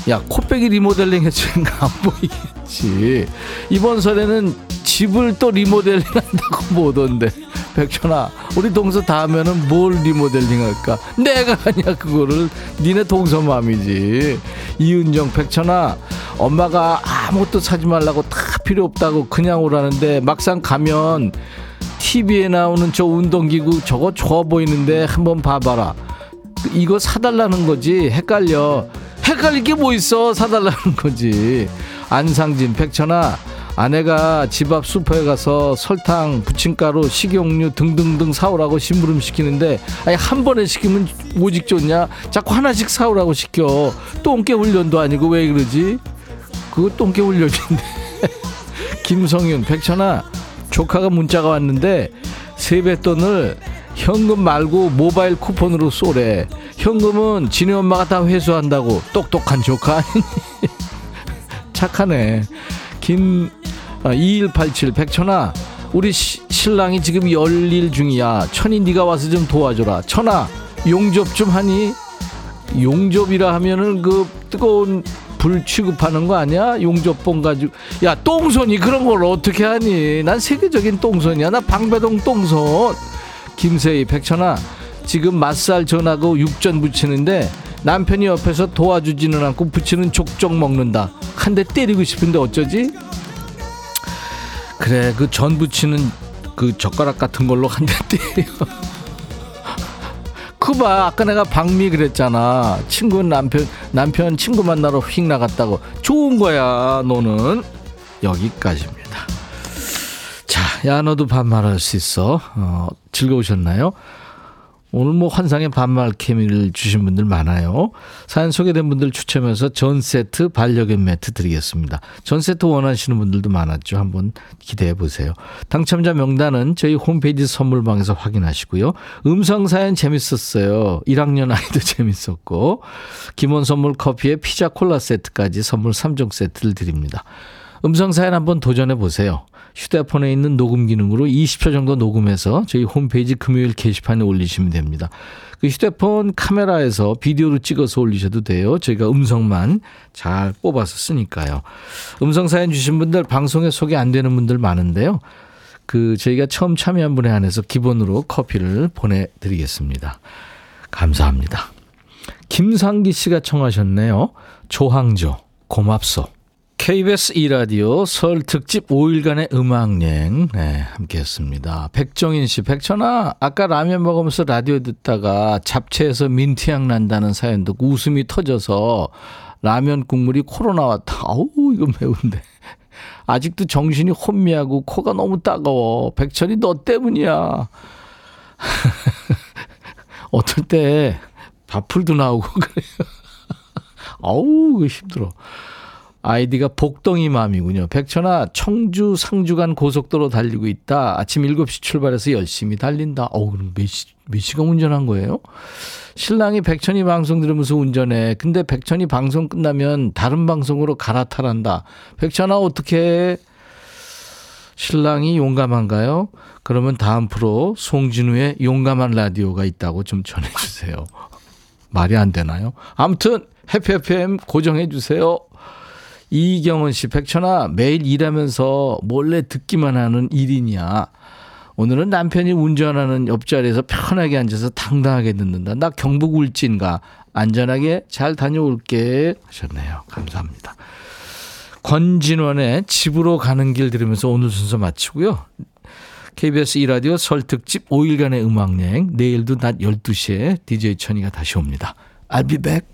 야, 코빼기 리모델링 했으니까 안 보이겠지. 이번 설에는 집을 또 리모델링 한다고 보던데. 백천아, 우리 동서 다음에는 뭘 리모델링 할까? 내가 하냐, 그거를. 니네 동서 맘이지. 이은정, 백천아, 엄마가 아무것도 사지 말라고 다 필요 없다고 그냥 오라는데 막상 가면 TV에 나오는 저 운동기구 저거 좋아 보이는데 한번 봐봐라. 이거 사달라는 거지. 헷갈려. 헷갈릴 게 뭐 있어. 사달라는 거지. 안상진, 백천아. 아내가 집 앞 슈퍼에 가서 설탕, 부침가루, 식용유 등등등 사오라고 심부름 시키는데 아니 한 번에 시키면 오직 좋냐? 자꾸 하나씩 사오라고 시켜. 똥개 훈련도 아니고 왜 그러지? 그거 똥개 훈련인데. 김성윤, 백천아. 조카가 문자가 왔는데 세뱃돈을 현금 말고 모바일 쿠폰으로 쏘래. 현금은 지네 엄마가 다 회수한다고 똑똑한 조카? 착하네. 김 아, 2187 백천아 우리 시, 신랑이 지금 열일 중이야. 천이 네가 와서 좀 도와줘라. 천아 용접 좀 하니? 용접이라 하면은 그 뜨거운 불 취급하는 거 아니야? 용접봉 가지고 야 똥손이 그런 걸 어떻게 하니? 난 세계적인 똥손이야. 나 방배동 똥손. 김세희 백천아 지금 맛살 전하고 육전 부치는데 남편이 옆에서 도와주지는 않고 부치는 족족 먹는다. 한 대 때리고 싶은데 어쩌지? 그래 그 전 부치는 그 젓가락 같은 걸로 한 대 때려. 그봐 아까 내가 박미 그랬잖아. 친구 남편 남편 친구 만나러 휙 나갔다고. 좋은 거야 너는. 여기까지입니다. 자 야 너도 반말할 수 있어. 어, 즐거우셨나요 오늘 뭐 환상의 반말 케미를 주신 분들 많아요. 사연 소개된 분들 추첨해서 전 세트 반려견 매트 드리겠습니다. 전 세트 원하시는 분들도 많았죠. 한번 기대해 보세요. 당첨자 명단은 저희 홈페이지 선물방에서 확인하시고요. 음성 사연 재밌었어요. 1학년 아이도 재밌었고 기본 선물 커피에 피자 콜라 세트까지 선물 3종 세트를 드립니다. 음성 사연 한번 도전해 보세요. 휴대폰에 있는 녹음 기능으로 20초 정도 녹음해서 저희 홈페이지 금요일 게시판에 올리시면 됩니다. 그 휴대폰 카메라에서 비디오로 찍어서 올리셔도 돼요. 저희가 음성만 잘 뽑아서 쓰니까요. 음성 사연 주신 분들 방송에 소개 안 되는 분들 많은데요. 그 저희가 처음 참여한 분에 한해서 기본으로 커피를 보내드리겠습니다. 감사합니다. 김상기 씨가 청하셨네요. 조항조 고맙소. KBS 2라디오 설 특집 5일간의 음악여행 네, 함께 했습니다. 백정인 씨, 백천아 아까 라면 먹으면서 라디오 듣다가 잡채에서 민트향 난다는 사연 듣고 웃음이 터져서 라면 국물이 코로 나 왔다. 아우, 이거 매운데. 아직도 정신이 혼미하고 코가 너무 따가워. 백천이 너 때문이야. 어떨 때 밥풀도 나오고 그래요. 아우, 이거 힘들어. 아이디가 복덩이 맘이군요. 백천아, 청주 상주간 고속도로 달리고 있다. 아침 7시 출발해서 열심히 달린다. 어우, 그럼 몇, 시, 몇 시간 운전한 거예요? 신랑이 백천이 방송 들으면서 운전해. 근데 백천이 방송 끝나면 다른 방송으로 갈아타란다. 백천아, 어떻게 신랑이 용감한가요? 그러면 다음 프로 송진우의 용감한 라디오가 있다고 좀 전해주세요. 말이 안 되나요? 아무튼 해피 FM 고정해 주세요. 이경원 씨, 백천아, 매일 일하면서 몰래 듣기만 하는 일이냐. 오늘은 남편이 운전하는 옆자리에서 편하게 앉아서 당당하게 듣는다. 나 경북 울진가. 안전하게 잘 다녀올게. 하셨네요. 감사합니다. 권진원의 집으로 가는 길 들으면서 오늘 순서 마치고요. KBS 2라디오 설 특집 5일간의 음악여행. 내일도 낮 12시에 DJ 천이가 다시 옵니다. I'll be back.